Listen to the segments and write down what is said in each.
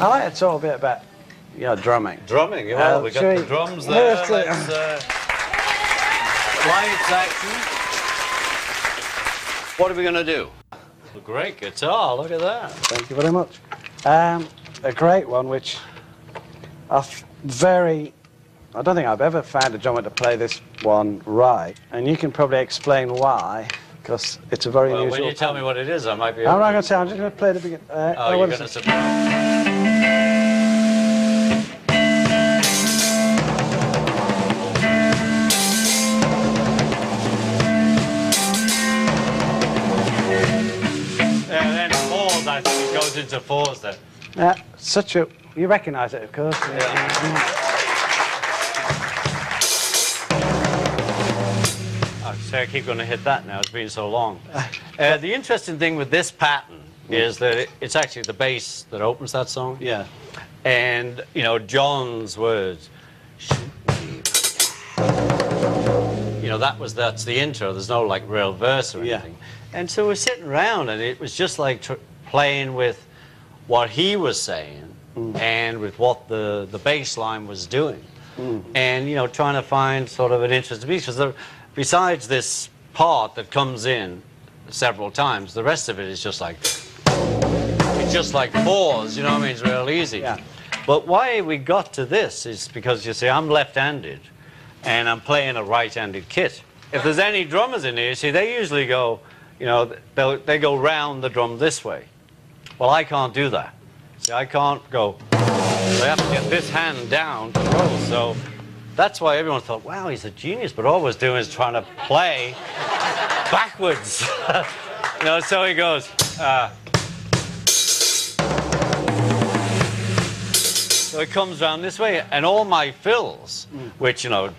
I like to talk a bit about, know, drumming. Drumming. Well, Uh, we got shall the drums there. Let's uh, lights action. What are we going to do? A great guitar. Look at that. Thank you very much. Um, a great one, which I've very. I don't think I've ever found a drummer to play this one right, and you can probably explain why, because it's a very Well, unusual. when you tell me what it is, I might be. I'm not going to say. I'm just going to play the beginning. Uh, Oh, you're what going to Yeah, such a. You recognise it, of course. Oh, so I keep going to hit that now. It's been so long. Uh, the interesting thing with this pattern is that it- it's actually the bass that opens that song. Yeah. And, you know, John's words. You know, that was, that's the intro. There's no, like, real verse or anything. Yeah. And so we're sitting around, and it was just like tr- playing with what he was saying mm. and with what the, the bass line was doing. Mm. And, you know, trying to find sort of an interesting piece. Because besides this part that comes in several times, the rest of it is just like, it's just like fours, you know what I mean? It's real easy. Yeah. But why we got to this is because, you see, I'm left-handed, and I'm playing a right-handed kit. If there's any drummers in here, see, they usually go, you know, they'll, they go round the drum this way. Well, I can't do that. See, I can't go. So I have to get this hand down to roll. So that's why everyone thought, wow, he's a genius. But all was doing is trying to play backwards. you know, so he goes. Uh, so it comes round this way, and all my fills, which you know,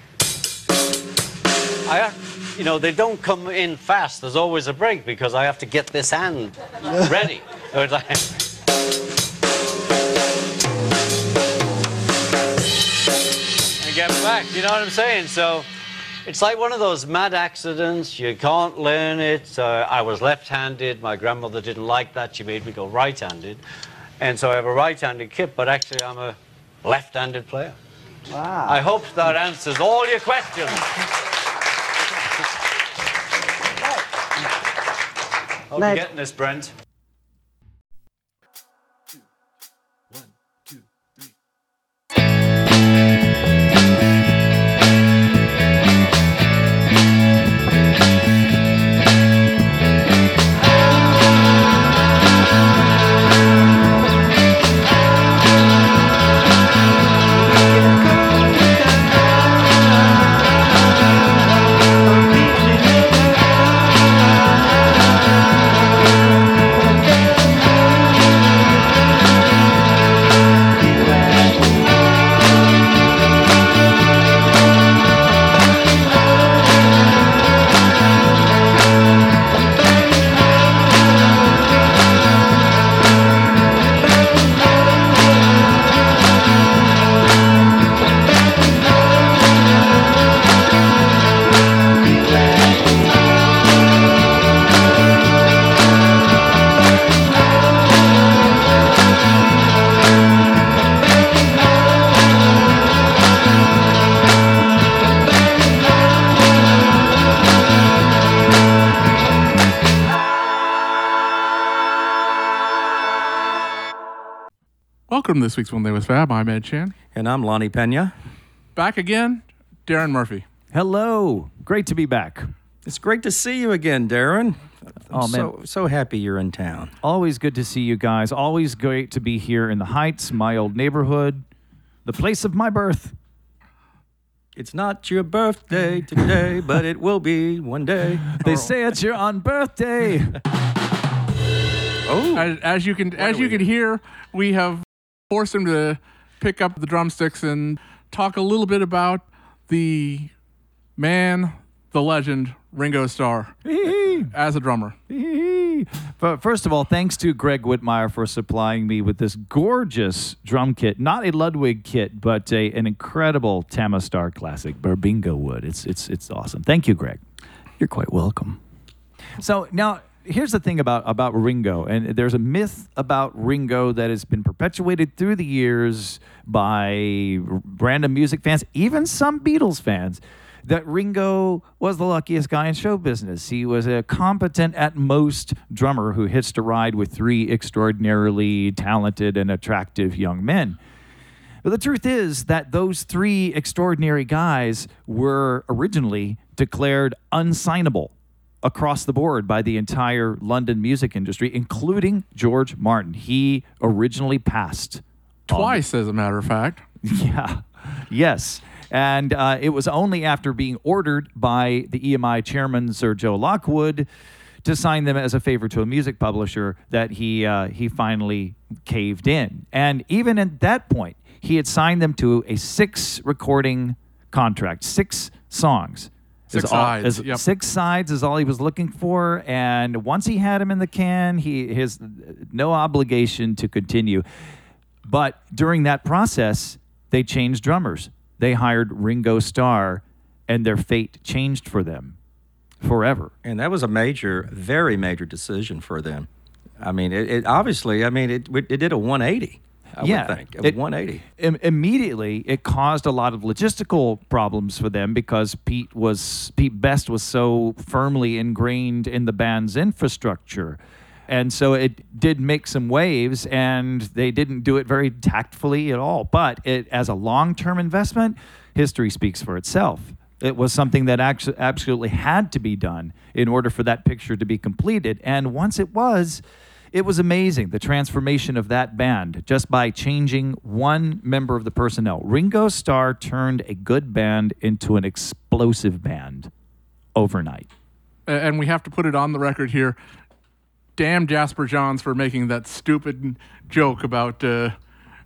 I have, you know, they don't come in fast. There's always a break because I have to get this hand ready. So and get back. You know what I'm saying? So it's like one of those mad accidents. You can't learn it. Uh, I was left-handed. My grandmother didn't like that. She made me go right-handed, and so I have a right-handed kit. But actually, I'm a left-handed player. Wow. I hope that answers all your questions. Hope you're getting this, Brent. Welcome to this week's One Day with Fab. I'm Ed Chan. And I'm Lonnie Pena. Back again, Darren Murphy. Hello. Great to be back. It's great to see you again, Darren. I'm Oh, man. so so happy you're in town. Always good to see you guys. Always great to be here in the Heights, my old neighborhood, the place of my birth. It's not your birthday today, but it will be one day. They say it's your on birthday. Oh, As, as you can as you can hear, we have forced him to pick up the drumsticks and talk a little bit about the man, the legend, Ringo Starr as a drummer. but first of all, thanks to Greg Whitmire for supplying me with this gorgeous drum kit. Not a Ludwig kit, but a, an incredible Tama Star classic, Bubinga wood. It's it's it's awesome. Thank you, Greg. you're quite welcome. So now here's the thing about about Ringo, and there's a myth about Ringo that has been perpetuated through the years by random music fans, even some Beatles fans. That Ringo was the luckiest guy in show business. He was a competent at most drummer who hitched a ride with three extraordinarily talented and attractive young men. But the truth is that those three extraordinary guys were originally declared unsignable across the board by the entire London music industry, including George Martin. He originally passed on- Twice, as a matter of fact. yeah. Yes. And uh, it was only after being ordered by the EMI chairman, Sir Joe Lockwood, to sign them as a favor to a music publisher that he uh, he finally caved in. And even at that point, he had signed them to a six recording contract, six songs. Six Is all- sides, is- yep. Six sides is all he was looking for, and once he had him in the can, he his no obligation to continue. But during that process, they changed drummers. They hired Ringo Starr, and their fate changed for them forever. And that was a major, very major decision for them. I mean, it, it obviously, I mean, it, it did a 180. I Yeah, would think a it- 180. Im- immediately, it caused a lot of logistical problems for them because Pete was Pete Best was so firmly ingrained in the band's infrastructure. And so it did make some waves, and they didn't do it very tactfully at all. But it, as a long-term investment, history speaks for itself. It was something that actu- absolutely had to be done in order for that picture to be completed. And once it was, it was amazing the transformation of that band just by changing one member of the personnel. Ringo Starr turned a good band into an explosive band overnight. And we have to put it on the record here. Damn Jasper Johns for making that stupid joke about uh,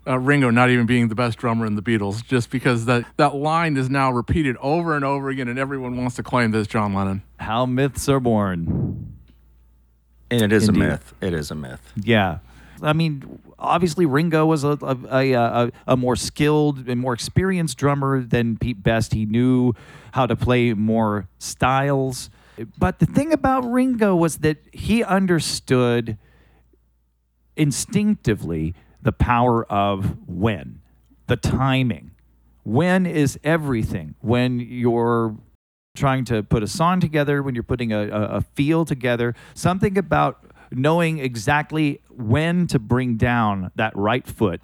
uh, Ringo not even being the best drummer in the Beatles, just because that, that line is now repeated over and over again, and everyone wants to claim that it's John Lennon. How myths are born. And it is a myth. It is a myth. Yeah. I mean, obviously Ringo was a, a, a, a, a more skilled and more experienced drummer than Pete Best. He knew how to play more styles. But the thing about Ringo was that he understood instinctively the power of when, the timing. When is everything. When you're trying to put a song together, when you're putting a, a, a feel together, something about knowing exactly when to bring down that right foot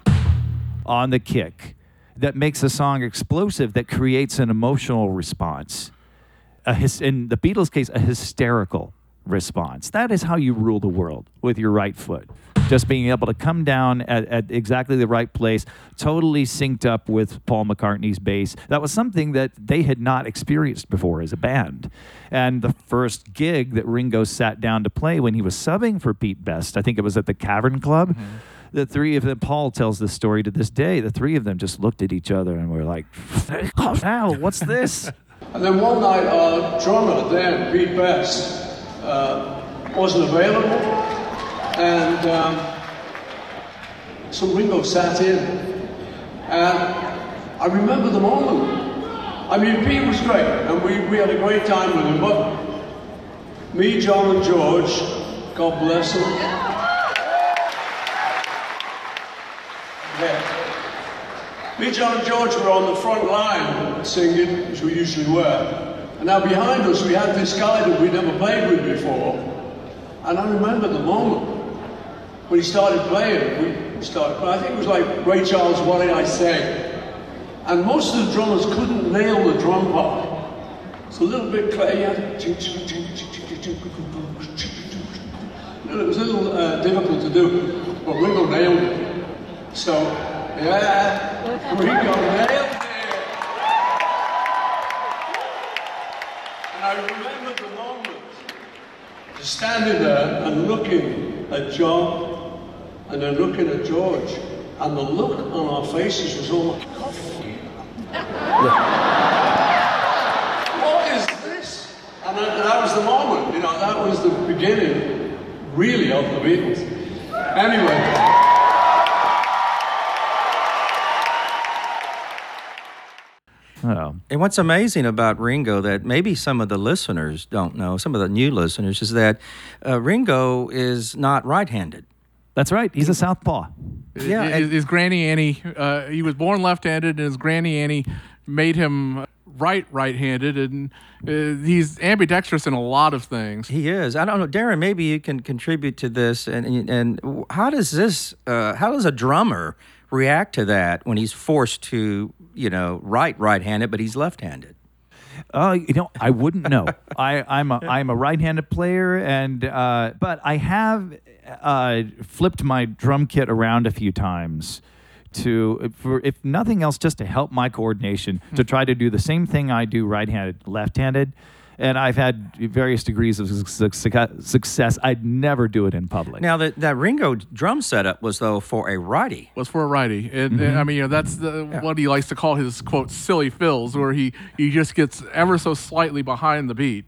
on the kick that makes a song explosive, that creates an emotional response. A hys- in the Beatles' case, a hysterical response. That is how you rule the world with your right foot. Just being able to come down at, at exactly the right place, totally synced up with Paul McCartney's bass. That was something that they had not experienced before as a band. And the first gig that Ringo sat down to play when he was subbing for Pete Best, I think it was at the Cavern Club. The three of them, Paul tells this story to this day. The three of them just looked at each other and were like, now, what's this? And then one night, our drummer then, Pete Best, uh, wasn't available, and um, so Ringo sat in, and I remember the moment. I mean, Pete was great, and we, we had a great time with him, but me, John, and George, God bless them. Yeah. Me, John, and George were on the front line singing, as we usually were. And now behind us, we had this guy that we'd never played with before. And I remember the moment when he started playing. We started, I think it was like Ray Charles, What Did I Say? And most of the drummers couldn't nail the drum part. It's a little bit clear. You it was a little uh, difficult to do, but Ringo nailed it. So, yeah, Ringo nailed it. And I remember the moment, just standing there and looking at John and then looking at George, and the look on our faces was all like, what is this? And that, that was the moment, you know, that was the beginning, really, of the Beatles. Anyway. Oh. And what's amazing about Ringo that maybe some of the listeners don't know, some of the new listeners, is that uh, Ringo is not right-handed. That's right. He's a southpaw. Yeah, his, his Granny Annie, uh, he was born left-handed, and his Granny Annie made him right right-handed, and uh, he's ambidextrous in a lot of things. He is. I don't know, Darren. Maybe you can contribute to this. And and, and how does this? Uh, how does a drummer react to that when he's forced to, you know, write right-handed, but he's left-handed? Uh, you know, I wouldn't know. I, I'm a I'm a right-handed player, and uh, but I have uh, flipped my drum kit around a few times to for if nothing else just to help my coordination to try to do the same thing I do right-handed left-handed and I've had various degrees of suc- suc- success I'd never do it in public Now that that Ringo drum setup was though for a righty. was for a righty. And, and, I mean, you know, that's the, what he likes to call his quote silly fills, where he he just gets ever so slightly behind the beat.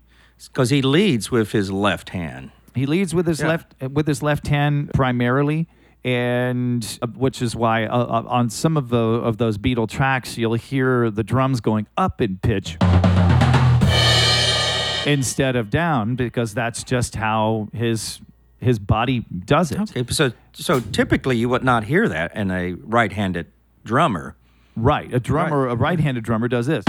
because he leads with his left hand. He leads with his Yeah. left with his left hand primarily, and uh, which is why uh, uh, on some of the of those Beatle tracks you'll hear the drums going up in pitch instead of down because that's just how his his body does it. Okay, so so typically you would not hear that in a right-handed drummer. Right, a drummer, a right-handed drummer does this.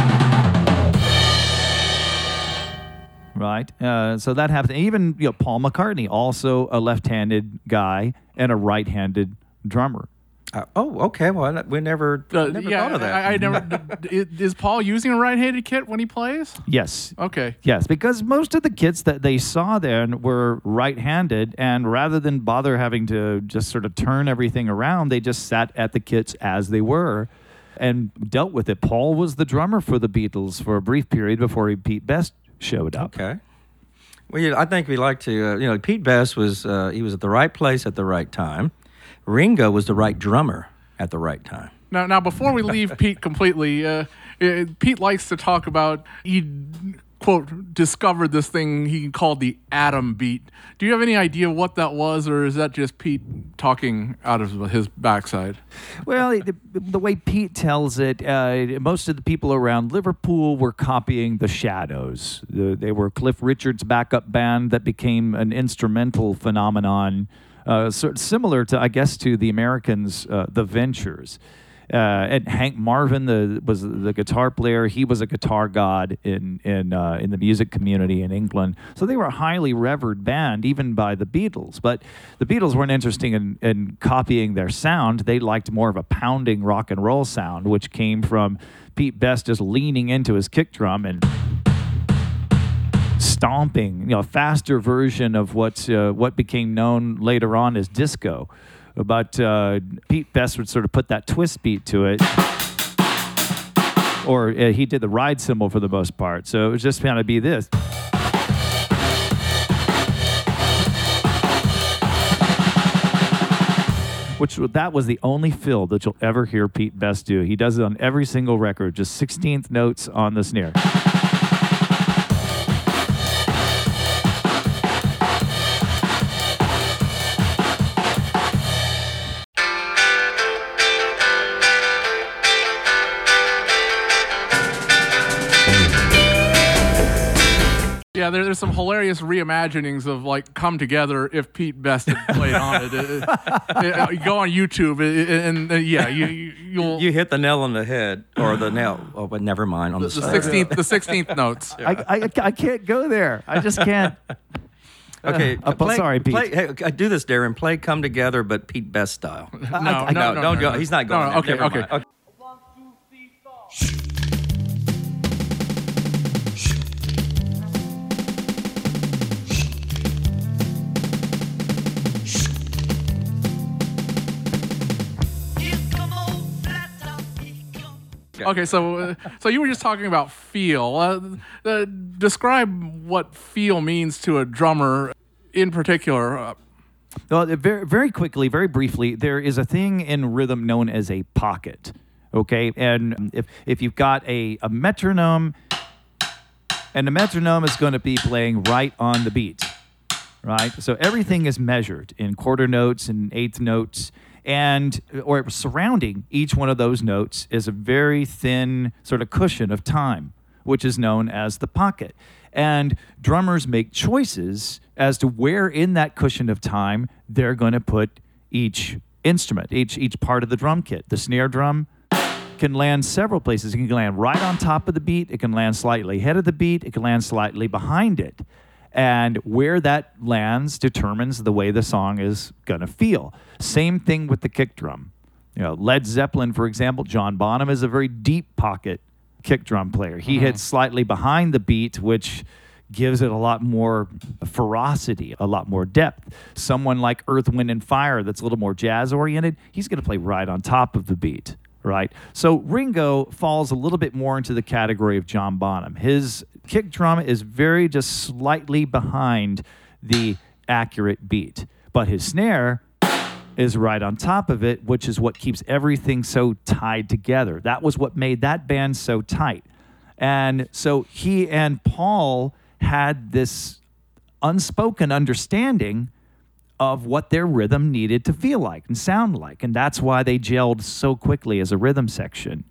Right, uh, so that happens. Even you know, Paul McCartney, also a left-handed guy and a right-handed drummer. Uh, oh, okay. Well, we never, Uh, never yeah, thought of that. I, I never. d- d- is Paul using a right-handed kit when he plays? Yes, Okay. Yes, because most of the kits that they saw then were right-handed, and rather than bother having to just sort of turn everything around, they just sat at the kits as they were and dealt with it. Paul was the drummer for the Beatles for a brief period before he, Pete Best showed up. Okay. Well, yeah, I think we like to, uh, you know, Pete Best was, uh, he was at the right place at the right time. Ringo was the right drummer at the right time. Now, now before we leave Pete completely, uh, uh, Pete likes to talk about he quote discovered this thing he called the atom beat. Do you have any idea what that was, or is that just Pete talking out of his backside? Well, the, the way Pete tells it, uh, most of the people around Liverpool were copying the Shadows. The, they were Cliff Richard's backup band that became an instrumental phenomenon, uh, similar to, I guess, to the Americans, uh, the Ventures. Uh, and Hank Marvin the, was the guitar player. He was a guitar god in in uh, in the music community in England. So they were a highly revered band, even by the Beatles. But the Beatles weren't interested in, in copying their sound. They liked more of a pounding rock and roll sound, which came from Pete Best just leaning into his kick drum and stomping, you know, a faster version of what uh, what became known later on as disco. But uh, Pete Best would sort of put that twist beat to it, or uh, he did the ride cymbal for the most part. So it was just going to be this. Which that was the only fill that you'll ever hear Pete Best do. He does it on every single record, just 16th notes on the snare. Yeah, there, there's some hilarious reimaginings of like "Come Together" if Pete Best had played on it. Uh, uh, you go on YouTube uh, and, uh, yeah, you, you you'll You hit the nail on the head, or the nail. Oh, but never mind. On the, the side. sixteenth the sixteenth notes. I, I, I can't go there. I just can't. Okay. Uh, I'm sorry, Pete. Play, hey, I do this, Darren. Play "Come Together," but Pete Best style. No, no, no, don't no, go. no. He's not going. no, there. okay, Never okay. Mind. Okay, so uh, so you were just talking about feel. Uh, uh, describe what feel means to a drummer in particular. Uh, Well, very, very quickly, very briefly, there is a thing in rhythm known as a pocket. Okay, and if if you've got a, a metronome, and the metronome is going to be playing right on the beat, right? So everything is measured in quarter notes and eighth notes, And or surrounding each one of those notes is a very thin sort of cushion of time, which is known as the pocket. And drummers make choices as to where in that cushion of time they're going to put each instrument, each each part of the drum kit. The snare drum can land several places. It can land right on top of the beat. It can land slightly ahead of the beat. It can land slightly behind it. And where that lands determines the way the song is going to feel. Same thing with the kick drum. You know, Led Zeppelin, for example, John Bonham is a very deep pocket kick drum player. He mm-hmm. hits slightly behind the beat, which gives it a lot more ferocity, a lot more depth. Someone like Earth, Wind, and Fire, that's a little more jazz oriented, he's going to play right on top of the beat, right? So Ringo falls a little bit more into the category of John Bonham. His kick drum is very just slightly behind the accurate beat, but his snare is right on top of it, which is what keeps everything so tied together. That was what made that band so tight. And so he and Paul had this unspoken understanding of what their rhythm needed to feel like and sound like. And that's why they gelled so quickly as a rhythm section.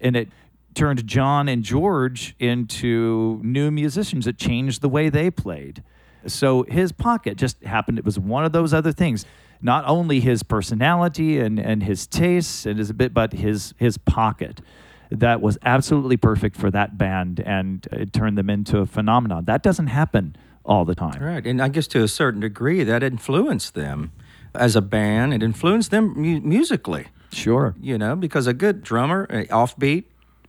And it turned John and George into new musicians. that changed the way they played. So his pocket just happened. It was one of those other things. Not only his personality and, and his tastes and his bit, but his his pocket that was absolutely perfect for that band and it turned them into a phenomenon. That doesn't happen all the time. Right, and I guess to a certain degree that influenced them as a band. It influenced them mu- musically. Sure. You know, because a good drummer, offbeat,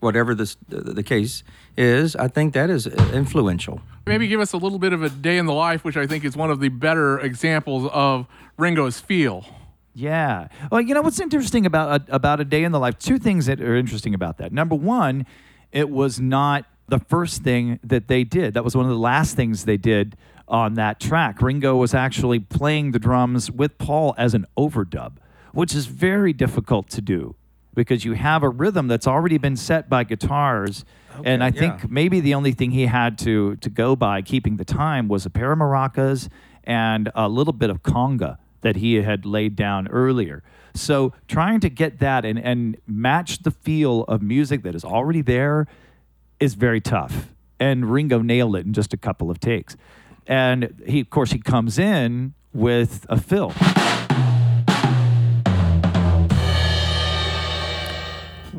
whatever this, the, the case is, I think that is uh, influential. Maybe give us a little bit of a day in the life, which I think is one of the better examples of Ringo's feel. Yeah. Well, you know what's interesting about a, about a day in the life? Two things that are interesting about that. Number one, it was not the first thing that they did. That was one of the last things they did on that track. Ringo was actually playing the drums with Paul as an overdub, which is very difficult to do because you have a rhythm that's already been set by guitars. and I think yeah. maybe the only thing he had to to go by keeping the time was a pair of maracas and a little bit of conga that he had laid down earlier. So trying to get that and, and match the feel of music that is already there is very tough. And Ringo nailed it in just a couple of takes. And he, of course, he comes in with a fill.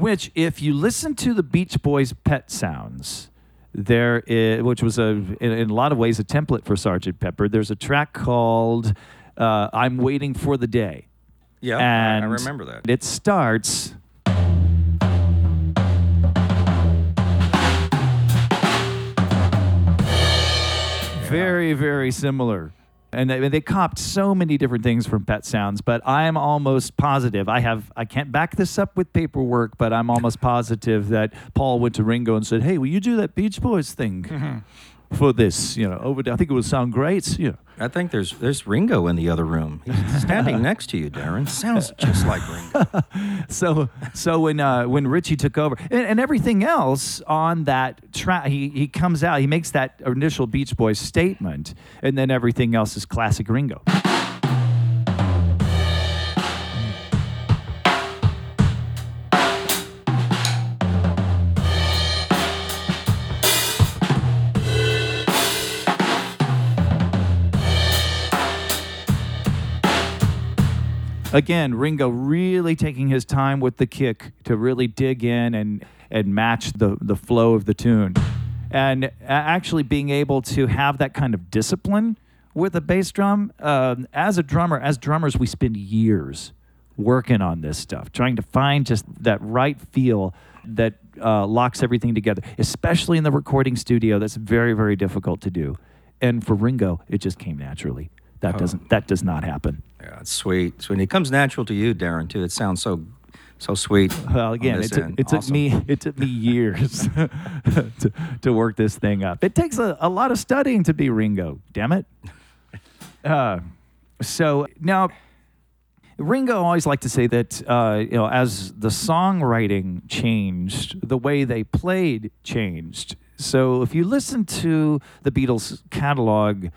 Which, if you listen to the Beach Boys' Pet Sounds, there is, which was a in, in a lot of ways a template for Sergeant Pepper. There's a track called uh, "I'm Waiting for the Day." Yeah, and I, I remember that. It starts. Very, very similar. And they, they copped so many different things from Pet Sounds, but I'm almost positive. I have I can't back this up with paperwork, but I'm almost positive that Paul went to Ringo and said, "Hey, will you do that Beach Boys thing mm-hmm. For this? You know, over. I think it would sound great. You know, I think there's there's Ringo in the other room. He's standing next to you, Darren. Sounds just like Ringo. so so when uh, when Richie took over and, and everything else on that track, he he comes out, he makes that initial Beach Boys statement, and then everything else is classic Ringo. Again, Ringo really taking his time with the kick to really dig in and and match the the flow of the tune, and actually being able to have that kind of discipline with a bass drum. Um, as a drummer, as drummers, we spend years working on this stuff, trying to find just that right feel that uh, locks everything together. Especially in the recording studio, that's very very difficult to do. And for Ringo, it just came naturally. That doesn't that does not happen. Yeah, it's sweet. So when it comes natural to you, Darren, too, it sounds so so sweet. Well, again, it took, it took Awesome. me it took me years to, to work this thing up. It takes a, a lot of studying to be Ringo. Damn it. Uh, so now, Ringo always liked to say that uh, you know as the songwriting changed, the way they played changed. So if you listen to the Beatles catalog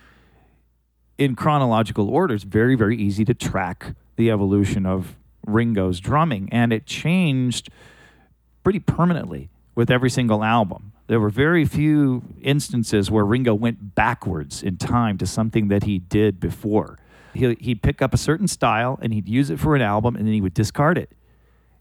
in chronological order, it's very very easy to track the evolution of Ringo's drumming, and it changed pretty permanently with every single album. There were very few instances where Ringo went backwards in time to something that he did before. He, he'd pick up a certain style and he'd use it for an album and then he would discard it.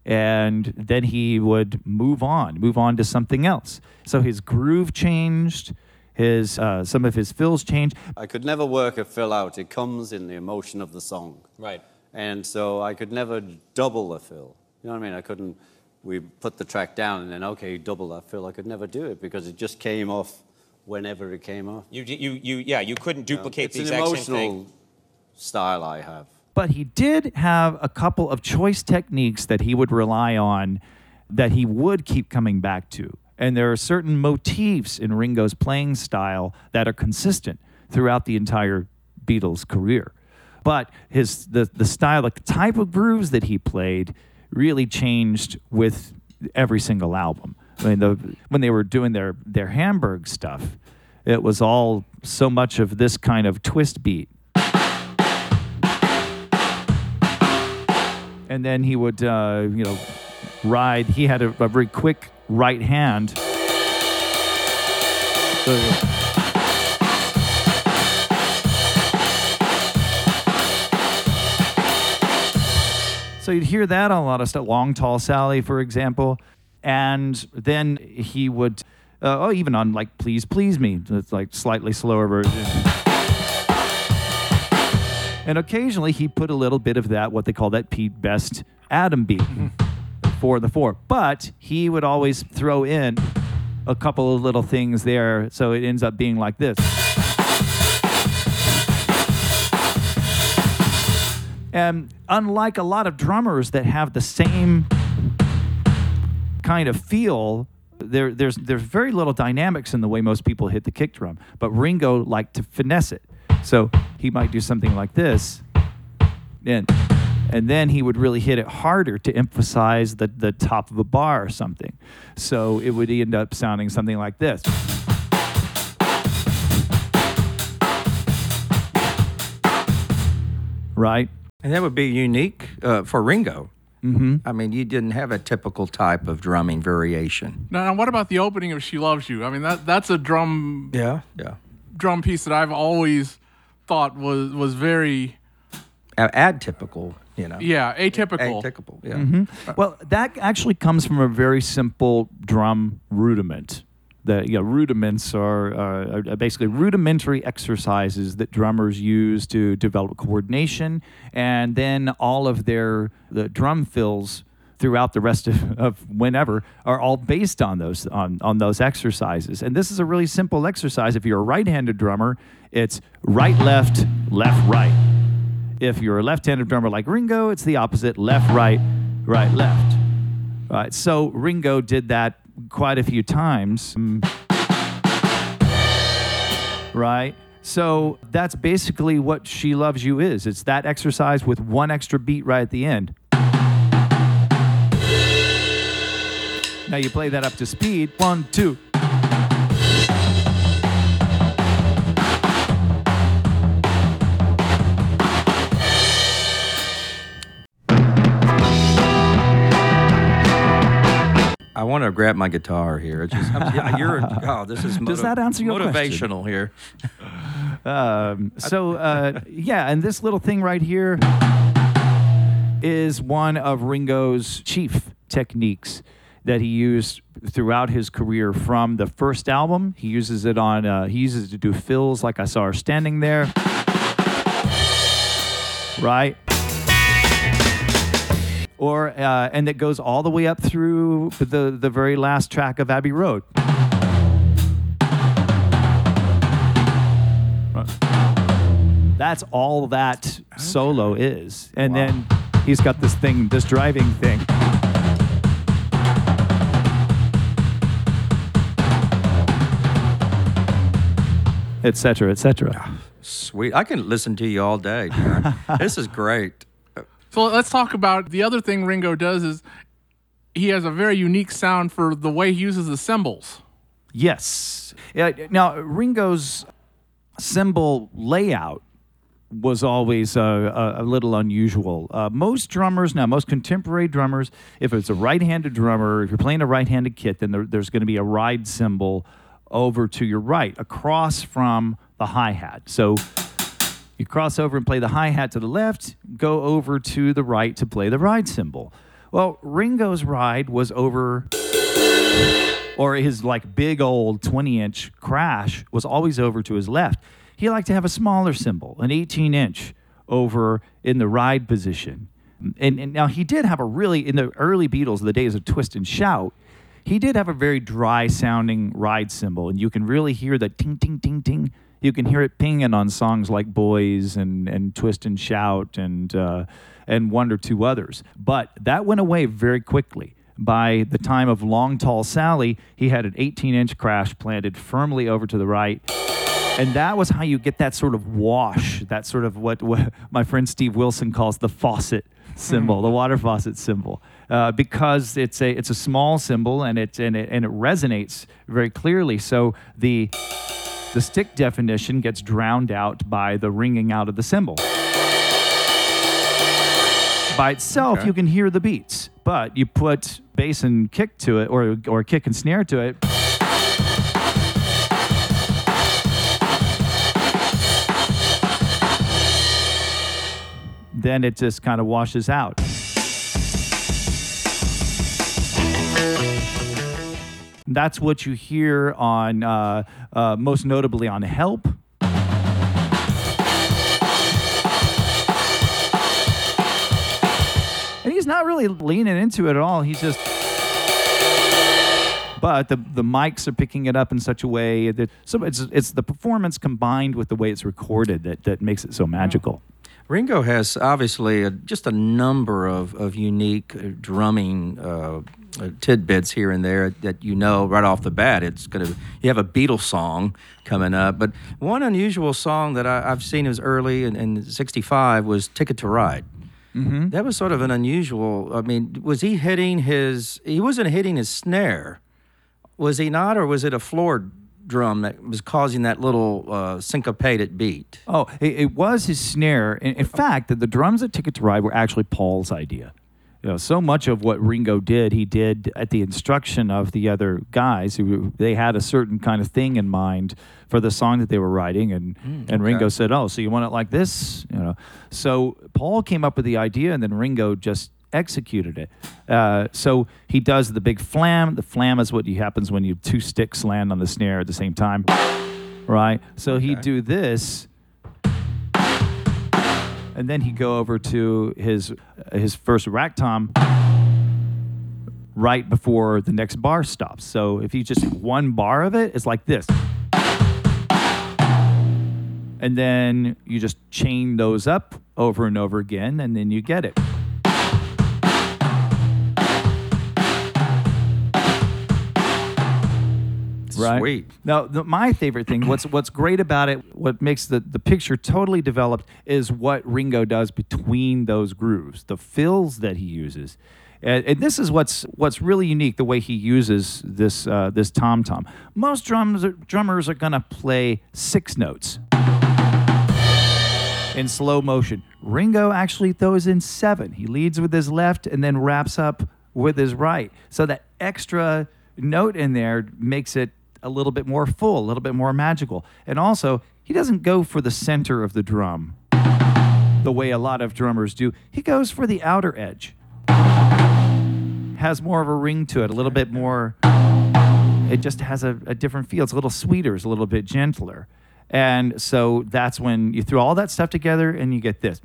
And then he would move on, move on to something else. So his groove changed, his uh, some of his fills change. I could never work a fill out. It comes in the emotion of the song. Right. And so I could never double a fill. You know what I mean? I couldn't. We put the track down and then okay, double that fill. I could never do it because it just came off whenever it came off. You, you, you, yeah, you couldn't duplicate it's the an exact emotional same thing. style I have. but he did have a couple of choice techniques that he would rely on that he would keep coming back to. And there are certain motifs in Ringo's playing style that are consistent throughout the entire Beatles career. But his the, the style, the type of grooves that he played really changed with every single album. I mean, the, when they were doing their, their Hamburg stuff, it was all so much of this kind of twist beat and then he would uh, you know ride he had a, a very quick right hand. So you'd hear that on a lot of stuff. Long tall sally for example. And then he would uh, oh even on like please please me. It's like slightly slower version. And occasionally he put a little bit of that, what they call that Pete Best atom beat for the four. But he would always throw in a couple of little things there. So it ends up being like this. And unlike a lot of drummers that have the same kind of feel, there, there's, there's very little dynamics in the way most people hit the kick drum. But Ringo liked to finesse it. So he might do something like this, and, and then he would really hit it harder to emphasize the, the top of a bar or something. So it would end up sounding something like this. Right? And that would be unique uh, for Ringo. Mm-hmm. I mean, you didn't have a typical type of drumming variation. Now, now, what about the opening of "She Loves You"? I mean, that that's a drum Yeah, yeah. drum piece that I've always thought was was very A- Atypical, you know. yeah atypical. Atypical, yeah. Well, that actually comes from a very simple drum rudiment. The you know, rudiments are, uh, are basically rudimentary exercises that drummers use to develop coordination, and then all of their the drum fills throughout the rest of, of whenever are all based on those on, on those exercises. And this is a really simple exercise. If you're a right-handed drummer, it's right left left right. If you're a left-handed drummer like Ringo, it's the opposite: left right right left. Right. So Ringo did that quite a few times. Right. So that's basically what She Loves You is. It's that exercise with one extra beat right at the end. Now you play that up to speed. One, two. I want to grab my guitar here. It's just, I'm, you're, oh, this is Does that answer your question? motivational here. Um, so uh, yeah, and this little thing right here is one of Ringo's chief techniques that he used throughout his career. From the first album, he uses it on. Uh, he uses it to do fills, like I saw her standing there. Right. Or uh, and it goes all the way up through the the very last track of Abbey Road. That's all that solo is. And then he's got this thing, this driving thing. Etc. cetera, et cetera. Sweet. I can listen to you all day. This is great. So let's talk about the other thing Ringo does is he has a very unique sound for the way he uses the cymbals. Yes. Now, Ringo's cymbal layout was always uh, a, a little unusual. Uh, most drummers now, most contemporary drummers, if it's a right-handed drummer, if you're playing a right-handed kit, then there, there's going to be a ride cymbal over to your right, across from the hi-hat. So you cross over and play the hi-hat to the left, go over to the right to play the ride cymbal. Well, Ringo's ride was over or his like big old 20 inch crash was always over to his left. He liked to have a smaller cymbal, an 18 inch over in the ride position. And, and now he did have a really, in the early Beatles, the days of Twist and Shout, he did have a very dry sounding ride cymbal. And you can really hear the ting, ting, ting, ting. You can hear it pinging on songs like Boys and, and Twist and Shout and, uh, and one or two others. But that went away very quickly by the time of Long Tall Sally, he had an 18 inch crash planted firmly over to the right. And that was how you get that sort of wash, that sort of what, what my friend Steve Wilson calls the faucet cymbal, the water faucet cymbal, uh, because it's a it's a small cymbal and it and it and it resonates very clearly. So the the stick definition gets drowned out by the ringing out of the cymbal by itself, you can hear the beats, but you put bass and kick to it, or or kick and snare to it. Then it just kind of washes out. That's what you hear on, uh, uh, most notably on Help. and he's not really leaning into it at all. He's just. But the the mics are picking it up in such a way that so it's it's the performance combined with the way it's recorded that that makes it so magical. Ringo has obviously a, just a number of, of unique uh, drumming uh, uh, tidbits here and there that you know right off the bat. It's gonna you have a Beatles song coming up, but one unusual song that I, I've seen as early in, in '65 was "Ticket to Ride." That was sort of an unusual. I mean, was he hitting his? He wasn't hitting his snare, was he not, or was it a floor drum that was causing that little uh, syncopated beat? Oh, it, it was his snare. In, in fact, that the drums at Ticket to Ride were actually Paul's idea. You know, so much of what Ringo did, he did at the instruction of the other guys who they had a certain kind of thing in mind for the song that they were writing, and and Ringo said, "Oh, so you want it like this?" You know, so Paul came up with the idea, and then Ringo just executed it. Uh, so he does the big flam. The flam is what happens when you two sticks land on the snare at the same time, right? So he'd do this and then he'd go over to his his first rack tom right before the next bar stops. So if you just one bar of it, it's like this. And then you just chain those up over and over again, and then you get it. Right. Sweet. Now, the, my favorite thing, what's what's great about it, what makes the, the picture totally developed, is what Ringo does between those grooves, the fills that he uses, and, and this is what's what's really unique, the way he uses this uh, this tom tom. Most drums are, drummers are gonna play six notes in slow motion. Ringo actually throws in seven. He leads with his left and then wraps up with his right. So that extra note in there makes it a little bit more full, a little bit more magical. And also, he doesn't go for the center of the drum the way a lot of drummers do. He goes for the outer edge. Has more of a ring to it, a little bit more it just has a, a different feel. It's a little sweeter, it's a little bit gentler. And so that's when you throw all that stuff together and you get this.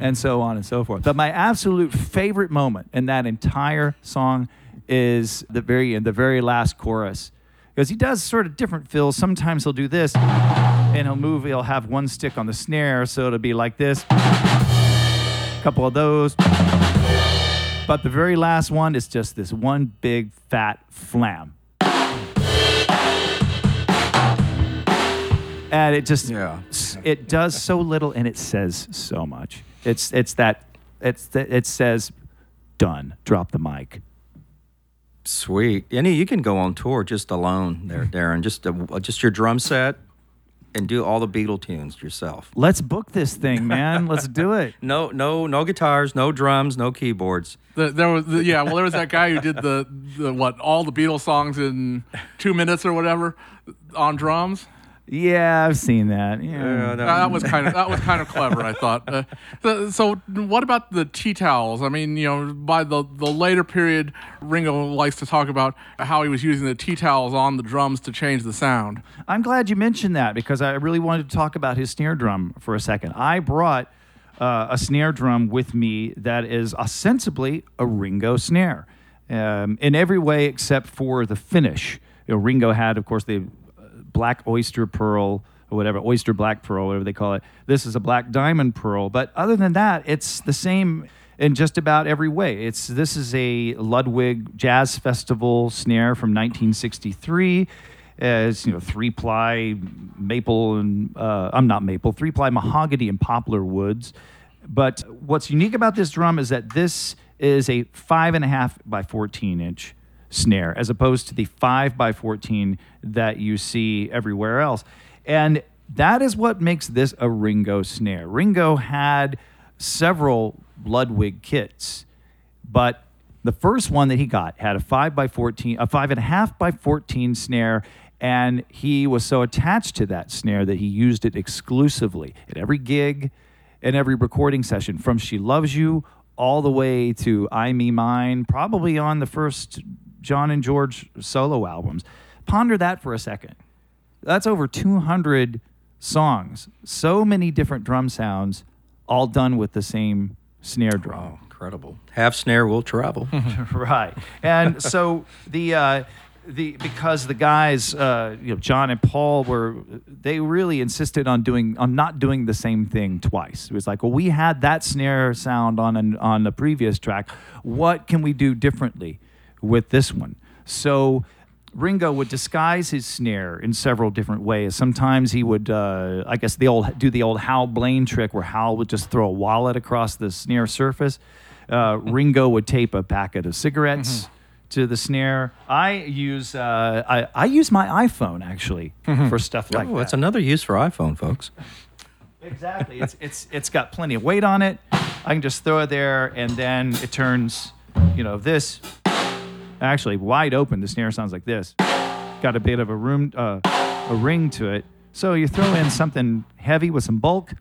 And so on and so forth. But my absolute favorite moment in that entire song is the very end, the very last chorus. Because he does sort of different fills. Sometimes he'll do this and he'll move, he'll have one stick on the snare, so it'll be like this. A couple of those. But the very last one is just this one big fat flam. And it just Yeah. it does so little and it says so much. It's it's that it's that it says done. Drop the mic. Sweet. Any you can go on tour just alone there, Darren. Just uh, a, just your drum set and do all the Beatle tunes yourself. Let's book this thing, man. Let's do it. No, no, no guitars, no drums, no keyboards. The, there was the, yeah, well, there was that guy who did the, the what all the Beatles songs in two minutes or whatever on drums. Yeah, I've seen that. Yeah. Uh, that was kind of that was kind of clever, I thought. Uh, so, so, what about the tea towels? I mean, you know, by the the later period, Ringo likes to talk about how he was using the tea towels on the drums to change the sound. I'm glad you mentioned that because I really wanted to talk about his snare drum for a second. I brought uh, a snare drum with me that is ostensibly a Ringo snare um, in every way except for the finish. You know, Ringo had, of course, the black oyster pearl or whatever, oyster black pearl, whatever they call it. This is a black diamond pearl. But other than that, it's the same in just about every way. It's this is a Ludwig Jazz Festival snare from 1963. It's you know three ply maple and uh, I'm not maple, three ply mahogany and poplar woods. But what's unique about this drum is that this is a five and a half by 14 inch snare as opposed to the 5 by 14 that you see everywhere else. And that is what makes this a Ringo snare. Ringo had several Ludwig kits, but the first one that he got had a 5 by 14, a 5.5 by 14 snare. And he was so attached to that snare that he used it exclusively at every gig and every recording session, from She Loves You all the way to I Me Mine, probably on the first John and George solo albums. Ponder that for a second. That's over 200 songs, so many different drum sounds, all done with the same snare drum. Oh, incredible. Half snare will travel. right. And so the uh, the because the guys, uh, you know, John and Paul were they really insisted on doing on not doing the same thing twice. It was like, well, we had that snare sound on an, on the previous track. What can we do differently with this one? So. Ringo would disguise his snare in several different ways. Sometimes he would, uh, I guess, the old do the old Hal Blaine trick, where Hal would just throw a wallet across the snare surface. Uh, Ringo would tape a packet of cigarettes to the snare. I use uh, I, I use my iPhone actually for stuff like that. oh, that. that's another use for iPhone, folks. exactly. It's it's it's got plenty of weight on it. I can just throw it there, and then it turns, you know, this actually wide open. The snare sounds like this. Got a bit of a room uh, a ring to it. So you throw in something heavy with some bulk,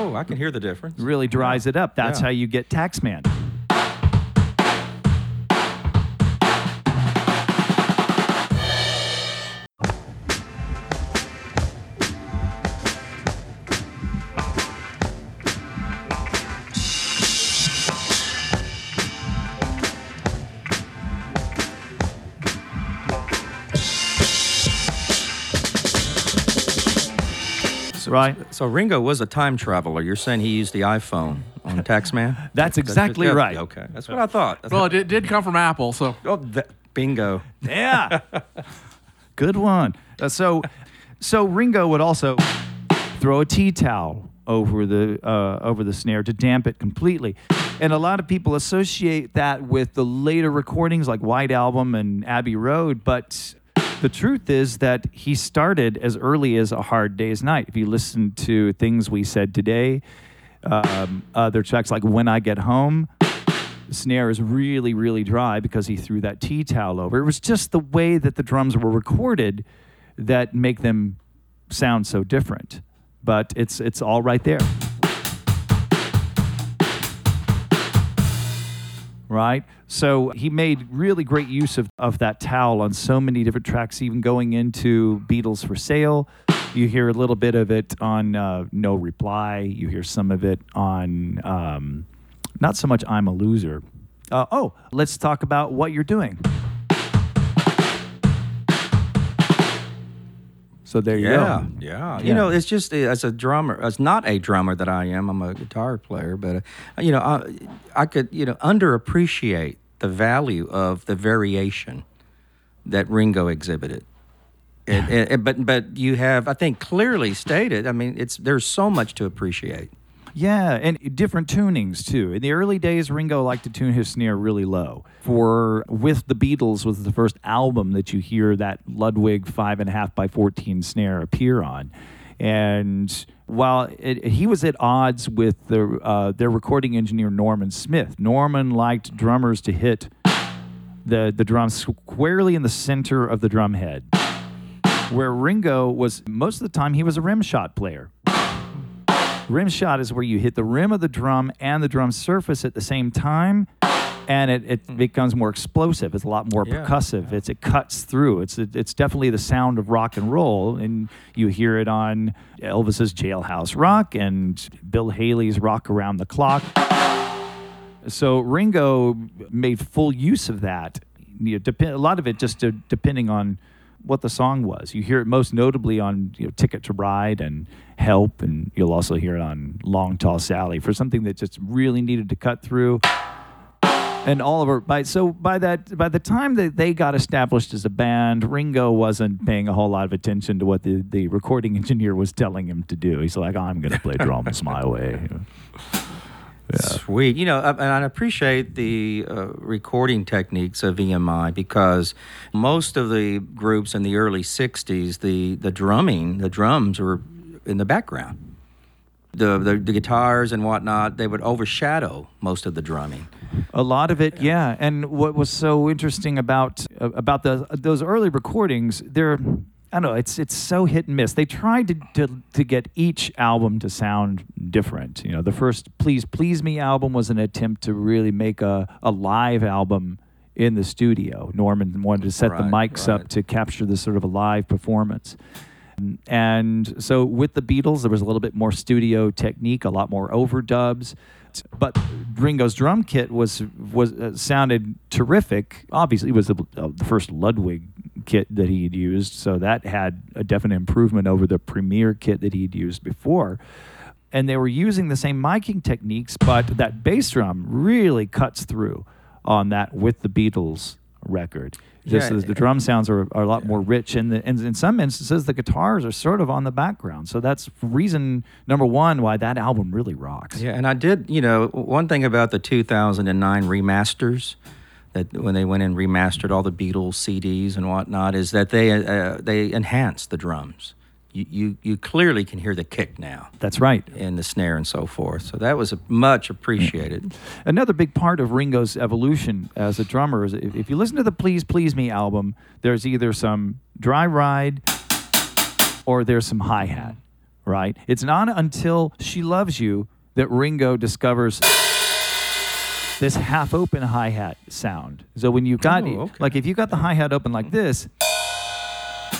Oh, I can hear the difference. really dries it up. That's Yeah. how you get Taxman. Right? So Ringo was a time traveler. You're saying he used the iPhone on Taxman? That's exactly yeah, right. Okay, that's what I thought. That's Well, it did, did come from Apple, so oh, that, bingo. Yeah. Good one. Uh, so, so Ringo would also throw a tea towel over the uh, over the snare to damp it completely, and a lot of people associate that with the later recordings like White Album and Abbey Road, but. The truth is that he started as early as A Hard Day's Night. If you listen to things we said today, um, other tracks like When I Get Home, the snare is really, really dry because he threw that tea towel over. It was just the way that the drums were recorded that make them sound so different. But it's it's all right there. Right? So he made really great use of, of that towel on so many different tracks, even going into Beatles for Sale. You hear a little bit of it on uh, No Reply. You hear some of it on um, not so much I'm a Loser. Uh, oh, let's talk about what you're doing. So there you Yeah, go. yeah. Yeah. You know, it's just uh, as a drummer, as not a drummer that I am. I'm a guitar player, but uh, you know, I, I could you know underappreciate the value of the variation that Ringo exhibited. But but you have, I think, clearly stated. I mean, it's there's so much to appreciate. Yeah, and different tunings too. In the early days, Ringo liked to tune his snare really low. For With the Beatles was the first album that you hear that Ludwig five and a half by fourteen snare appear on, and while it, he was at odds with the, uh, their recording engineer Norman Smith, Norman liked drummers to hit the the drum squarely in the center of the drum head. Where Ringo was most of the time he was a rim shot player. Rim shot is where you hit the rim of the drum and the drum surface at the same time, and it, it becomes more explosive. It's a lot more Yeah, percussive. It's it cuts through. It's it's definitely the sound of rock and roll, and you hear it on Elvis's Jailhouse Rock and Bill Haley's Rock Around the Clock. So Ringo made full use of that. You know, dep- a lot of it just uh, depending on what the song was. You hear it most notably on you know, Ticket to Ride and Help, and you'll also hear it on Long Tall Sally for something that just really needed to cut through. And Oliver, by so by that by the time that they got established as a band, Ringo wasn't paying a whole lot of attention to what the, the recording engineer was telling him to do. He's like, I'm going to play drums my way. Sweet. You know, and I appreciate the uh, recording techniques of EMI because most of the groups in the early 60s, the, the drumming, the drums were in the background. The, the, the guitars and whatnot, they would overshadow most of the drumming. A lot of it, yeah. And what was so interesting about uh, about the those early recordings, they're I don't know, it's it's so hit and miss. They tried to, to to get each album to sound different. You know, the first Please Please Me album was an attempt to really make a, a live album in the studio. Norman wanted to set the Right, mics up to capture this sort of a live performance. And so with the Beatles, there was a little bit more studio technique, a lot more overdubs. But Ringo's drum kit was was uh, sounded terrific. Obviously, it was the, uh, the first Ludwig kit that he had used, so that had a definite improvement over the Premier kit that he'd used before. And they were using the same miking techniques, but that bass drum really cuts through on that with the Beatles record. Just Yeah, as the drum sounds are, are a lot more rich, and, the, and in some instances, the guitars are sort of on the background. So that's reason number one why that album really rocks. Yeah, and I did, you know, one thing about the 2009 remasters that when they went and remastered all the Beatles CDs and whatnot is that they uh, they enhanced the drums. You, you you clearly can hear the kick now That's right. And the snare and so forth. So that was much appreciated. Another big part of Ringo's evolution as a drummer is if, if you listen to the Please Please Me album, there's either some dry ride or there's some hi hat, right? It's not until She Loves You that Ringo discovers this half open hi hat sound. So when you've got, Oh, okay. like, if you got the hi hat open like this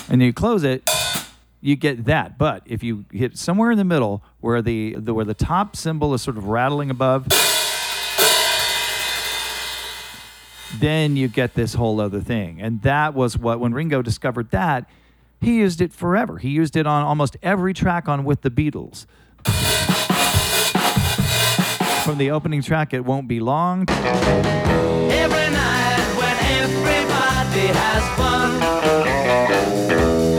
and you close it, you get that. But if you hit somewhere in the middle where the, the where the top cymbal is sort of rattling above, then you get this whole other thing. And that was what when Ringo discovered that, he used it forever. He used it on almost every track on With the Beatles. From the opening track, It Won't Be Long, Every night when everybody has fun.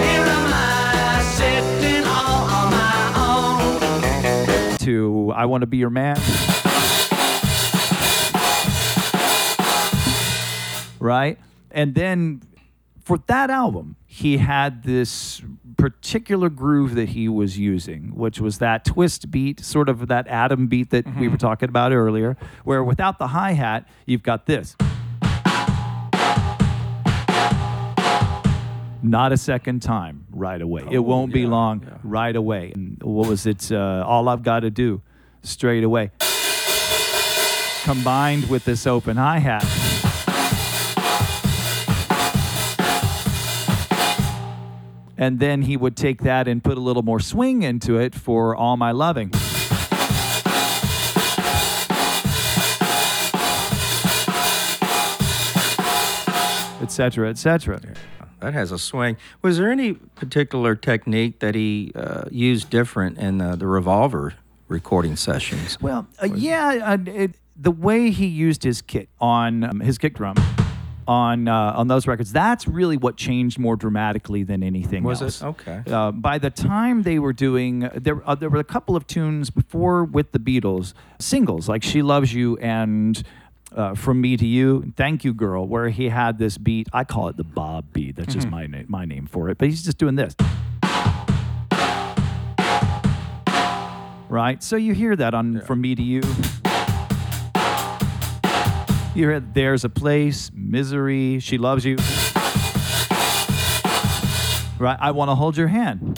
Here am I sitting all on my own. to I Want to Be Your Man. Right? And then for that album, he had this particular groove that he was using, which was that twist beat, sort of that atom beat that we were talking about earlier, where without the hi hat, you've got this. Not a second time, right away. it won't be long, right away. And what was it? Uh, All I've got to do, straight away. Combined with this open hi hat. And then he would take that and put a little more swing into it for All My Loving. Etc. cetera, et cetera. That has a swing. Was there any particular technique that he uh, used different in the, the Revolver recording sessions? Well, uh, yeah, uh, it, the way he used his kick on um, his kick drum on uh, on those records. That's really what changed more dramatically than anything Was it? Okay. Uh, by the time they were doing, there uh, there were a couple of tunes before with the Beatles, singles like "She Loves You" and. Uh, from me to you, thank you, girl. Where he had this beat, I call it the Bob beat. That's just my name, my name for it. But he's just doing this, right? So you hear that on "From Me to You." You hear "There's a Place," "Misery," "She Loves You." Right? I want to hold your hand.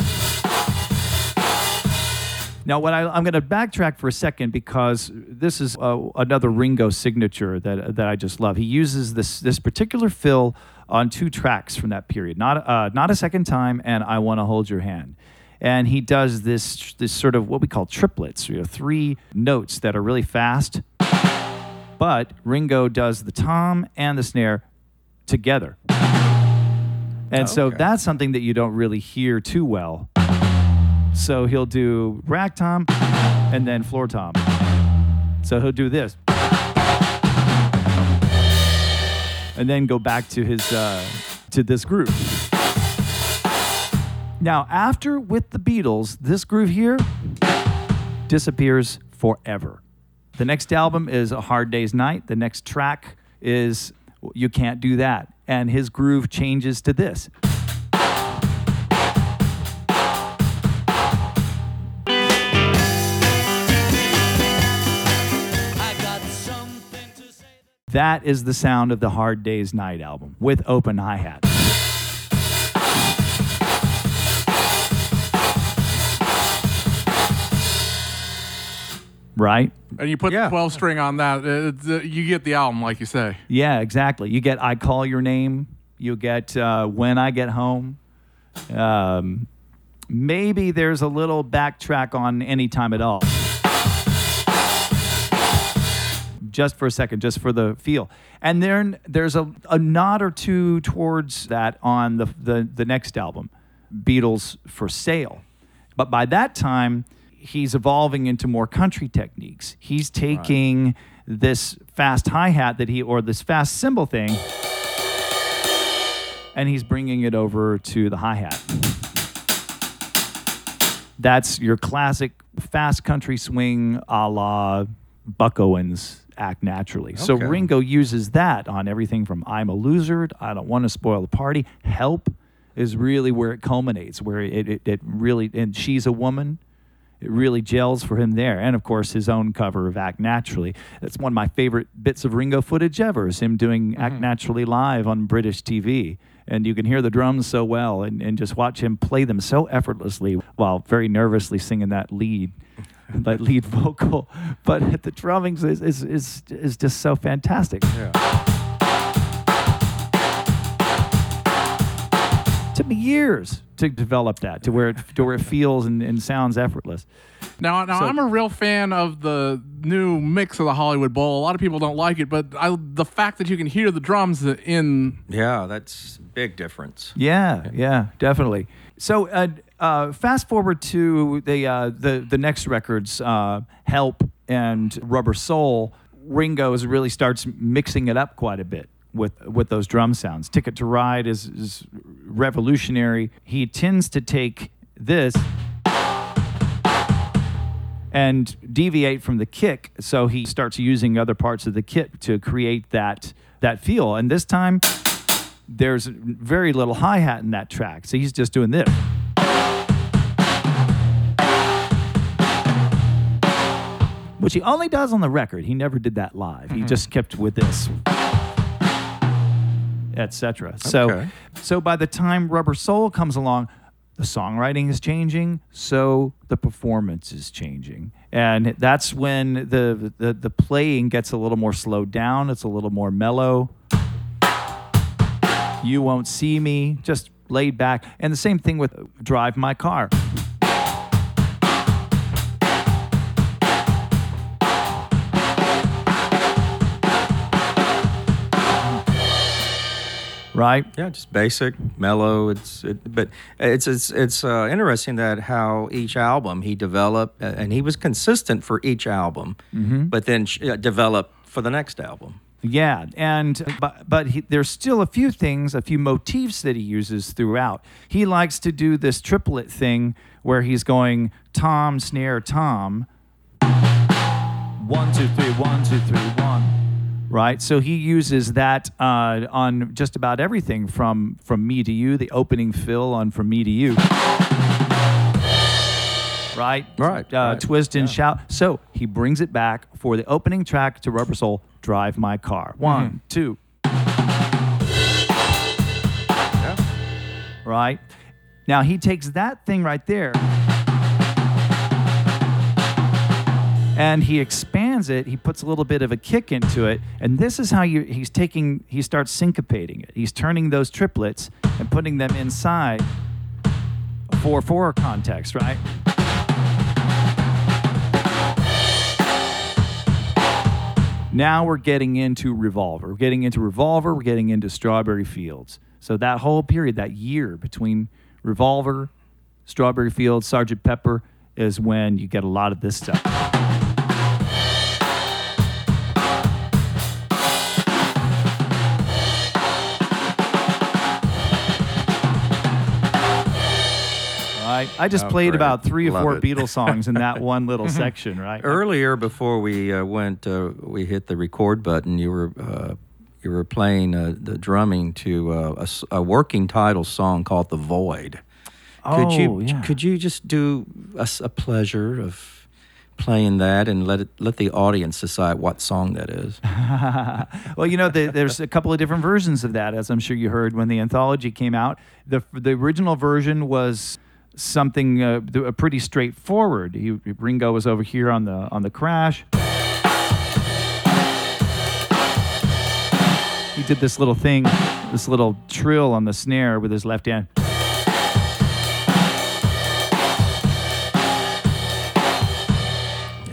Now, what I, I'm going to backtrack for a second because this is uh, another Ringo signature that that I just love. He uses this this particular fill on two tracks from that period, not uh, not a second time, and I want to hold your hand. And he does this this sort of what we call triplets, you know, three notes that are really fast, but Ringo does the tom and the snare together. And so that's something that you don't really hear too well. So he'll do rack tom and then floor tom. So he'll do this. And then go back to his uh, to this groove. Now, after with the Beatles, this groove here disappears forever. The next album is A Hard Day's Night. The next track is You Can't Do That. And his groove changes to this. That is the sound of the Hard Day's Night album with open hi hat. Right? And you put Yeah. the 12 string on that, it's, uh, you get the album, like you say. Yeah, exactly. You get I Call Your Name. You get uh, When I Get Home. Um, maybe there's a little backtrack on Any Time at All. Just for a second, just for the feel. And then there's a, a nod or two towards that on the, the, the next album, Beatles for Sale. But by that time, he's evolving into more country techniques. He's taking this fast hi hat that he, or this fast cymbal thing, and he's bringing it over to the hi hat. That's your classic fast country swing a la Buck Owens act naturally. So Ringo uses that on everything from I'm a Loser, I Don't Want to Spoil the Party, Help is really where it culminates, where it, it, it really, and She's a Woman, it really gels for him there. And of course, his own cover of Act Naturally. That's one of my favorite bits of Ringo footage ever, is him doing mm-hmm. Act Naturally live on British TV. And you can hear the drums so well and, and just watch him play them so effortlessly while very nervously singing that lead. That lead vocal, but the drumming is, is, is, is just so fantastic. took me years to develop that to where it, to where it feels and, and sounds effortless. Now, now So- I'm a real fan of the new mix of the Hollywood Bowl. A lot of people don't like it, but I, the fact that you can hear the drums in Yeah, that's a big difference. Yeah, yeah, definitely. So, uh, uh, fast forward to the uh, the the next records, uh, "Help" and "Rubber Soul." Ringo is really starts mixing it up quite a bit with with those drum sounds. "Ticket to Ride" is, is revolutionary. He tends to take this and deviate from the kick, so he starts using other parts of the kit to create that that feel. And this time, there's very little hi hat in that track, so he's just doing this. Which he only does on the record. He never did that live. He mm-hmm. just kept with this, etc. So, Okay. so by the time Rubber Soul comes along, the songwriting is changing, so the performance is changing, and that's when the the, the playing gets a little more slowed down. It's a little more mellow. You won't see me, just laid back. And the same thing with Drive My Car. Right? Yeah, just basic, mellow. It's it, but it's it's it's uh, interesting that how each album he developed and he was consistent for each album, but then sh- uh, developed for the next album. Yeah, and but but he, there's still a few things, a few motifs that he uses throughout. He likes to do this triplet thing where he's going tom snare tom, one two three one two three one, right? So he uses that uh, on just about everything from from me to you, the opening fill on from me to you. Right, Right, uh, right. twist and shout. So he brings it back for the opening track to Rubber Soul, Drive My Car. One, two. Right? Now he takes that thing right there and he expands it. He puts a little bit of a kick into it. And this is how you, he's taking, he starts syncopating it. He's turning those triplets and putting them inside a 4 4 context, right? Now we're getting into Revolver. We're getting into Revolver. We're getting into Strawberry Fields. So that whole period, that year between Revolver, Strawberry Fields, Sergeant Pepper, is when you get a lot of this stuff. Right? I just Oh, played great. about three or Love four it. Beatles songs in that one little section, right? Earlier, before we uh, went, uh, we hit the record button. You were uh, you were playing uh, the drumming to uh, a a, working title song called "The Void." Could you Oh, yeah. could you just do us a pleasure of playing that and let it let the audience decide what song that is? well, you know, the, there's a couple of different versions of that, as I'm sure you heard when the anthology came out. The the original version was something uh, uh, pretty straightforward. He, Ringo was over here on the on the crash. He did this little thing, this little trill on the snare with his left hand.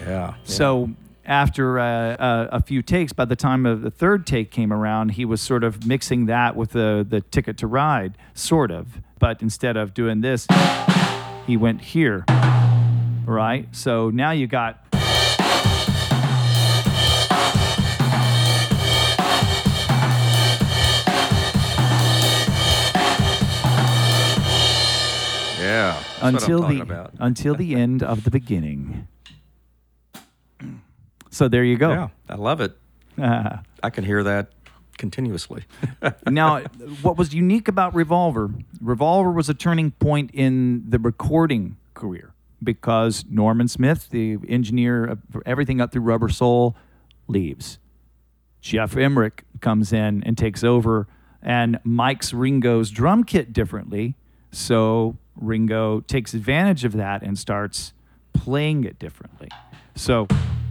Yeah. So after uh, uh, a few takes, by the time of the third take came around, he was sort of mixing that with the the ticket to ride, sort of. But instead of doing this, he went here, right? So now you got. Yeah. That's what I'm until the about. until the end of the beginning. So there you go. Yeah, I love it. I can hear that continuously. now, what was unique about Revolver? Revolver was a turning point in the recording career because Norman Smith, the engineer of everything up through Rubber Soul, leaves. Geoff Emerick comes in and takes over and mics Ringo's drum kit differently. So Ringo takes advantage of that and starts playing it differently. So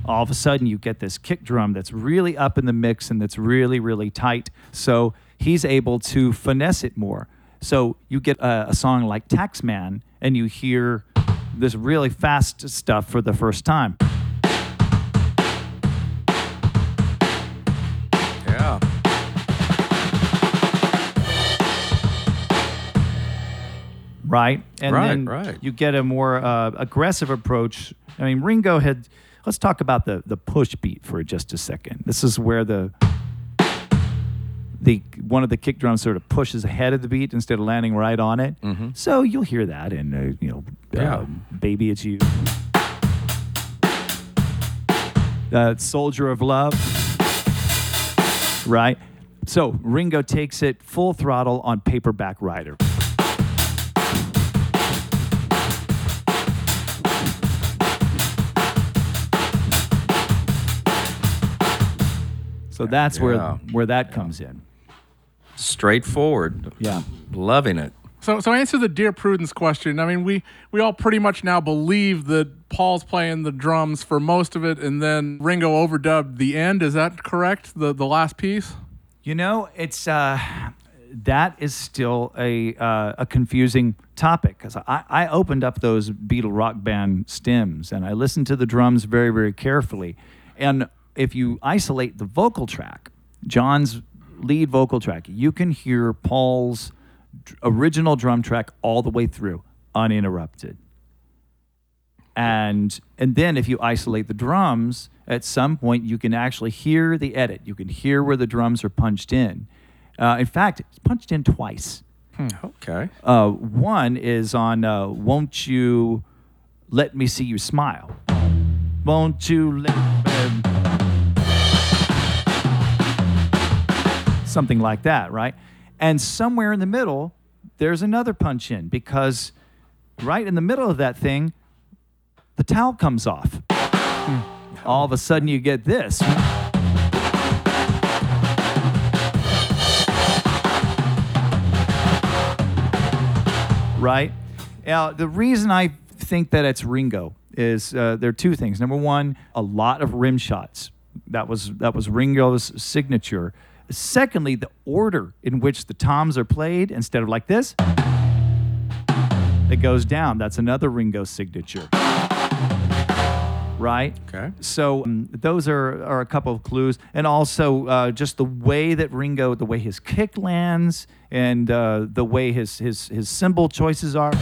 all of a sudden you get this kick drum that's really up in the mix and that's really, really tight. So he's able to finesse it more. So you get a, a song like Taxman and you hear this really fast stuff for the first time. yeah. right? And Right, then right. you get a more uh, aggressive approach. I mean, Ringo had. Let's talk about the the push beat for just a second. This is where the the one of the kick drums sort of pushes ahead of the beat instead of landing right on it. So you'll hear that in uh, you know, Yeah. um, "Baby It's You," uh, "Soldier of Love," right? So Ringo takes it full throttle on "Paperback Writer." So that's Yeah. where where that comes in. Straightforward. Yeah. Loving it. So, so answer the dear Prudence question. I mean, we we all pretty much now believe that Paul's playing the drums for most of it, and then Ringo overdubbed the end. Is that correct? The the last piece. You know, it's uh, that is still a uh, a confusing topic because I, I opened up those Beatle rock band stems and I listened to the drums very very carefully, and if you isolate the vocal track, John's lead vocal track, you can hear Paul's original drum track all the way through, uninterrupted. And and then if you isolate the drums, at some point you can actually hear the edit. You can hear where the drums are punched in. Uh, in fact, it's punched in twice. Okay. Uh, one is on uh, "Won't You Let Me See You Smile." Won't you let something like that, right? And somewhere in the middle, there's another punch in because right in the middle of that thing, the towel comes off. All of a sudden, you get this. right? Now, the reason I think that it's Ringo is uh, there are two things. Number one, a lot of rim shots. That was that was Ringo's signature. Secondly, the order in which the toms are played instead of like this, it goes down. That's another Ringo signature. Right? Okay. So um, those are, are a couple of clues, and also uh, just the way that Ringo, the way his kick lands, and uh, the way his his his cymbal choices are.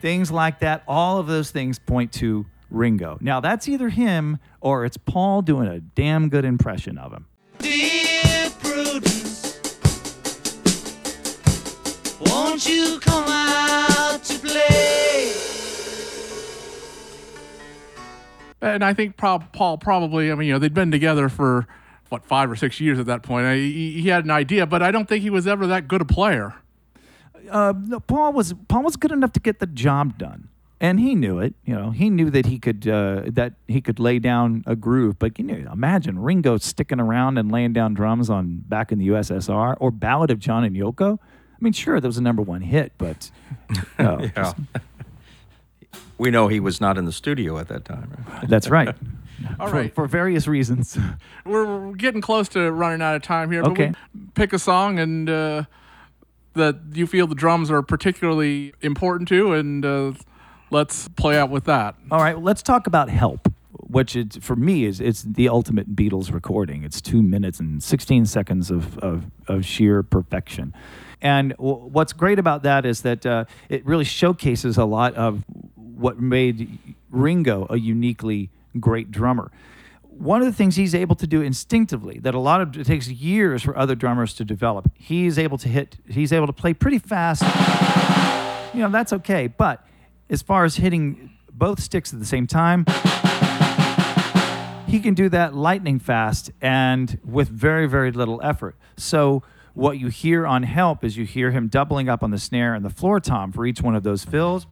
Things like that, all of those things point to Ringo. Now that's either him or it's Paul doing a damn good impression of him. Dear Prudence, won't you come out to play? And I think prob- Paul probably, I mean, you know, they'd been together for, what, five or six years at that point. I, he, he had an idea, but I don't think he was ever that good a player. uh, no, Paul was Paul was good enough to get the job done, and he knew it. You know, he knew that he could uh, that he could lay down a groove. But you know, imagine Ringo sticking around and laying down drums on back in the USSR or Ballad of John and Yoko. I mean, sure, that was a number one hit, but uh, Yeah. we know he was not in the studio at that time. Right? that's right. All for, right. for various reasons. We're we're getting close to running out of time here. Okay. But we pick a song and uh, that you feel the drums are particularly important to, and uh, let's play out with that. All right, let's talk about Help, which is, for me is it's the ultimate Beatles recording. It's two minutes and 16 seconds of, of, of sheer perfection. And w- what's great about that is that uh, it really showcases a lot of what made Ringo a uniquely great drummer. One of the things he's able to do instinctively that a lot of it takes years for other drummers to develop. He's able to hit. He's able to play pretty fast you know, that's okay. But as far as hitting both sticks at the same time, he can do that lightning fast and with very, very little effort. So what you hear on help is you hear him doubling up on the snare and the floor tom for each one of those fills.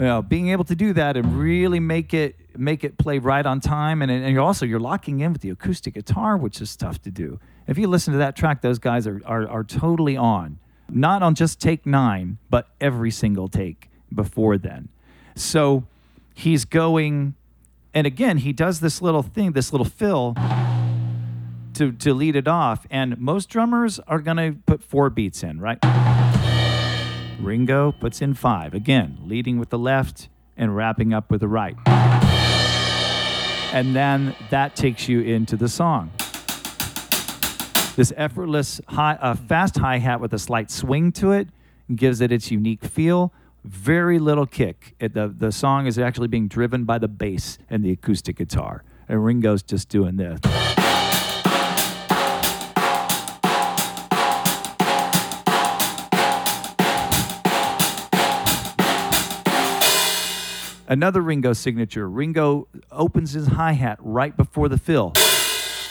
You know, being able to do that and really make it make it play right on time, and, and you're also you're locking in with the acoustic guitar, which is tough to do. If you listen to that track, those guys are are, are totally on, not on just take nine, but every single take before then. So he's going, and again he does this little thing, this little fill to to lead it off, and most drummers are gonna put four beats in, right? Ringo puts in five. Again, leading with the left and wrapping up with the right. And then that takes you into the song. This effortless, high, uh, fast hi hat with a slight swing to it gives it its unique feel. Very little kick. It, the, the song is actually being driven by the bass and the acoustic guitar. And Ringo's just doing this. Another Ringo signature. Ringo opens his hi hat right before the fill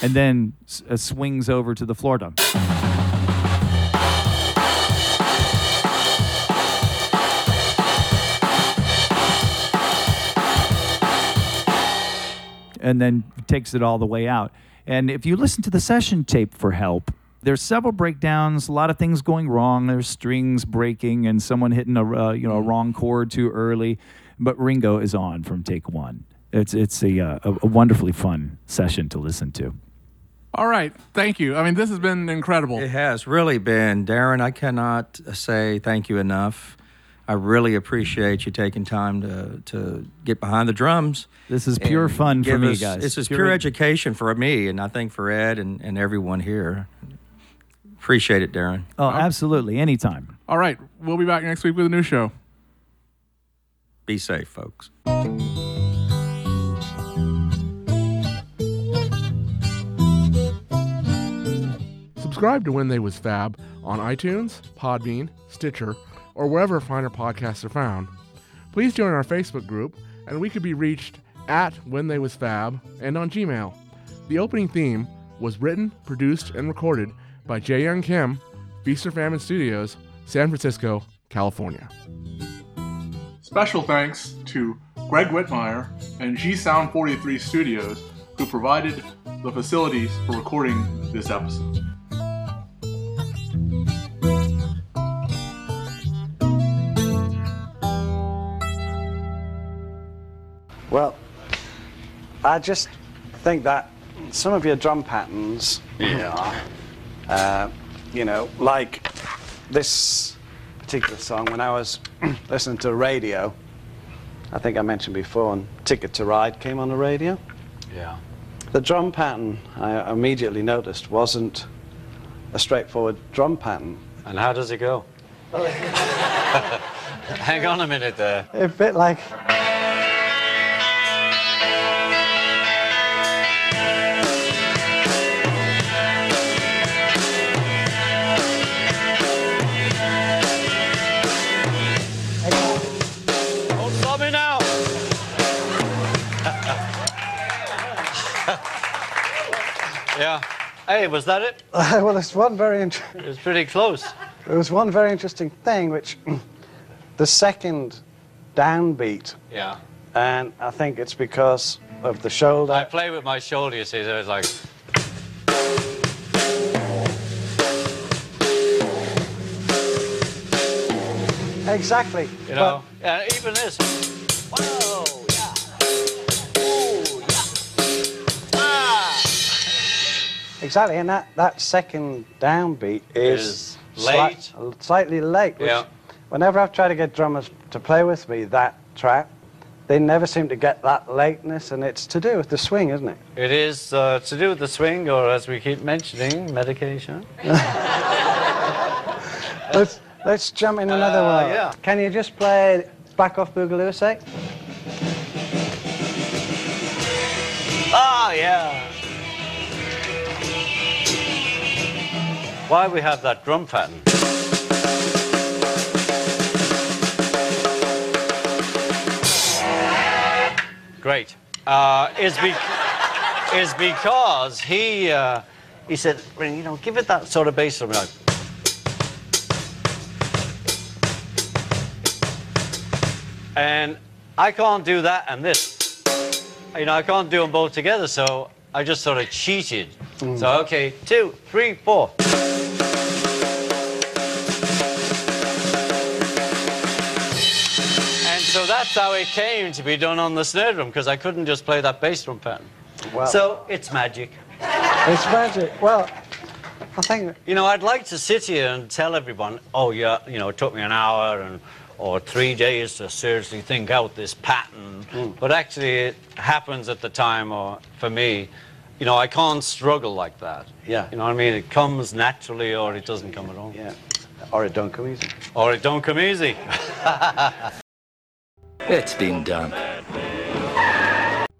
and then uh, swings over to the floor tom. And then takes it all the way out. And if you listen to the session tape for help, there's several breakdowns, a lot of things going wrong. There's strings breaking and someone hitting a uh, you know a wrong chord too early, but Ringo is on from take one. It's it's a, uh, a wonderfully fun session to listen to. All right. Thank you. I mean, this has been incredible. It has really been, Darren. I cannot say thank you enough. I really appreciate you taking time to to get behind the drums. This is pure fun for me, us- guys. This is Pure pure, education for me, and I think for Ed and, and everyone here. Appreciate it, Darren. Oh, absolutely. Anytime. All right, we'll be back next week with a new show. Be safe, folks. Subscribe to When They Was Fab on iTunes, Podbean, Stitcher, or wherever finer podcasts are found. Please join our Facebook group, and we could be reached at When They Was Fab and on Gmail. The opening theme was written, produced, and recorded by Jae Young Kim, Feast or Famine Studios, San Francisco, California. Special thanks to Greg Whitmire and G Sound 43 Studios, who provided the facilities for recording this episode. I just think that some of your drum patterns, yeah, uh, you know, like this particular song, when I was listening to radio, I think I mentioned before, and Ticket to Ride came on the radio. Yeah. The drum pattern I immediately noticed wasn't a straightforward drum pattern. And how does it go? Hang on a minute there. A bit like. Hey, was that it? well, there's one very interesting. It was pretty close. there was one very interesting thing, which the second downbeat, Yeah. and I think it's because of the shoulder. I play with my shoulder, you see, so it's like. Exactly. You know, yeah, even this. Whoa, Exactly, and that, that second downbeat is, Is late. slightly late. Yeah. Whenever I've tried to get drummers to play with me that track, they never seem to get that lateness, and it's to do with the swing, isn't it? It is uh, to do with the swing, or as we keep mentioning, medication. let's let's jump in another Uh, one. yeah. Can you just play Back Off Boogaloo a sec? Ah, yeah. Why we have that drum pattern? Great. Uh, is, be- is because he uh, he said, "Well, you know, give it that sort of bass drum. Like, and I can't do that and this. You know, I can't do them both together, so I just sort of cheated. So, okay, two, three, four. That's how it came to be done on the snare drum, because I couldn't just play that bass drum pattern. Well, So it's magic. it's magic. Well, I think You know, I'd like to sit here and tell everyone, oh, yeah, you know, it took me an hour and or three days to seriously think out this pattern. Hmm. But actually, it happens at the time, or for me, you know, I can't struggle like that. Yeah. You know what I mean? It comes naturally, or it doesn't come at all. yeah, or it don't come easy. Or it don't come easy. It's been done.